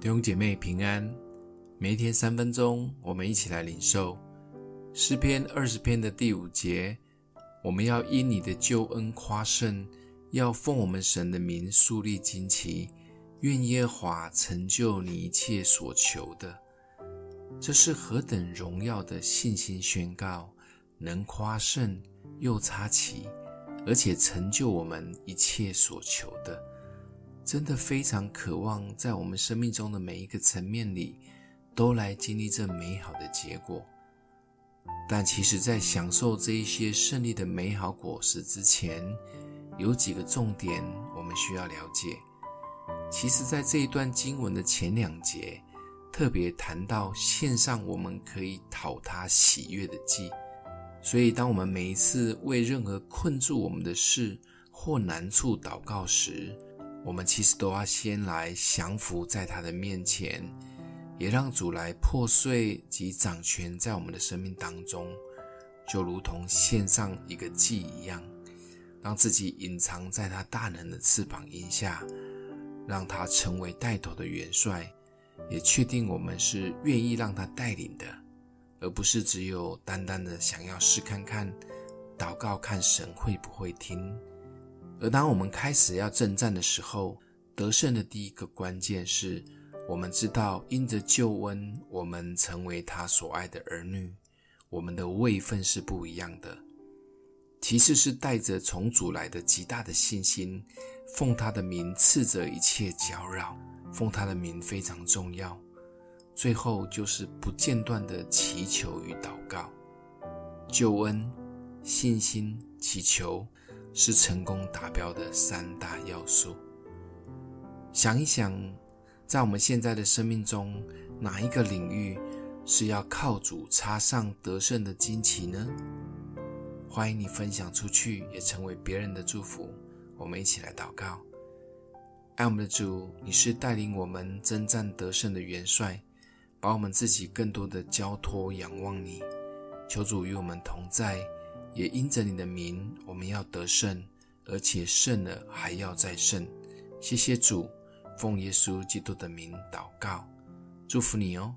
弟兄姐妹平安，每一天三分钟，我们一起来领受诗篇二十篇的第五节。我们要因你的救恩夸胜，要奉我们神的名树立旌旗，愿耶和华成就你一切所求的。这是何等荣耀的信心宣告！能夸胜，又插旗，而且成就我们一切所求的，真的非常渴望在我们生命中的每一个层面里，都来经历这美好的结果。但其实，在享受这一些胜利的美好果实之前，有几个重点我们需要了解。其实，在这一段经文的前两节。特别谈到献上我们可以讨他喜悦的祭，所以当我们每一次为任何困住我们的事或难处祷告时，我们其实都要先来降服在他的面前，也让主来破碎及掌权在我们的生命当中，就如同献上一个祭一样，让自己隐藏在他大能的翅膀荫下，让他成为带头的元帅。也确定我们是愿意让他带领的，而不是只有单单的想要试看看，祷告看神会不会听。而当我们开始要征战的时候，得胜的第一个关键是我们知道，因着救恩，我们成为他所爱的儿女，我们的位分是不一样的。其次是带着从主来的极大的信心，奉他的名斥责一切搅扰。奉他的名非常重要。最后就是不间断的祈求与祷告。救恩、信心、祈求是成功达标的三大要素。想一想，在我们现在的生命中，哪一个领域是要靠主插上得胜的旌旗呢？欢迎你分享出去，也成为别人的祝福。我们一起来祷告。爱我们的主，你是带领我们征战得胜的元帅，把我们自己更多的交托仰望你。求主与我们同在，也因着你的名，我们要得胜，而且胜了还要再胜。谢谢主，奉耶稣基督的名祷告，祝福你哦。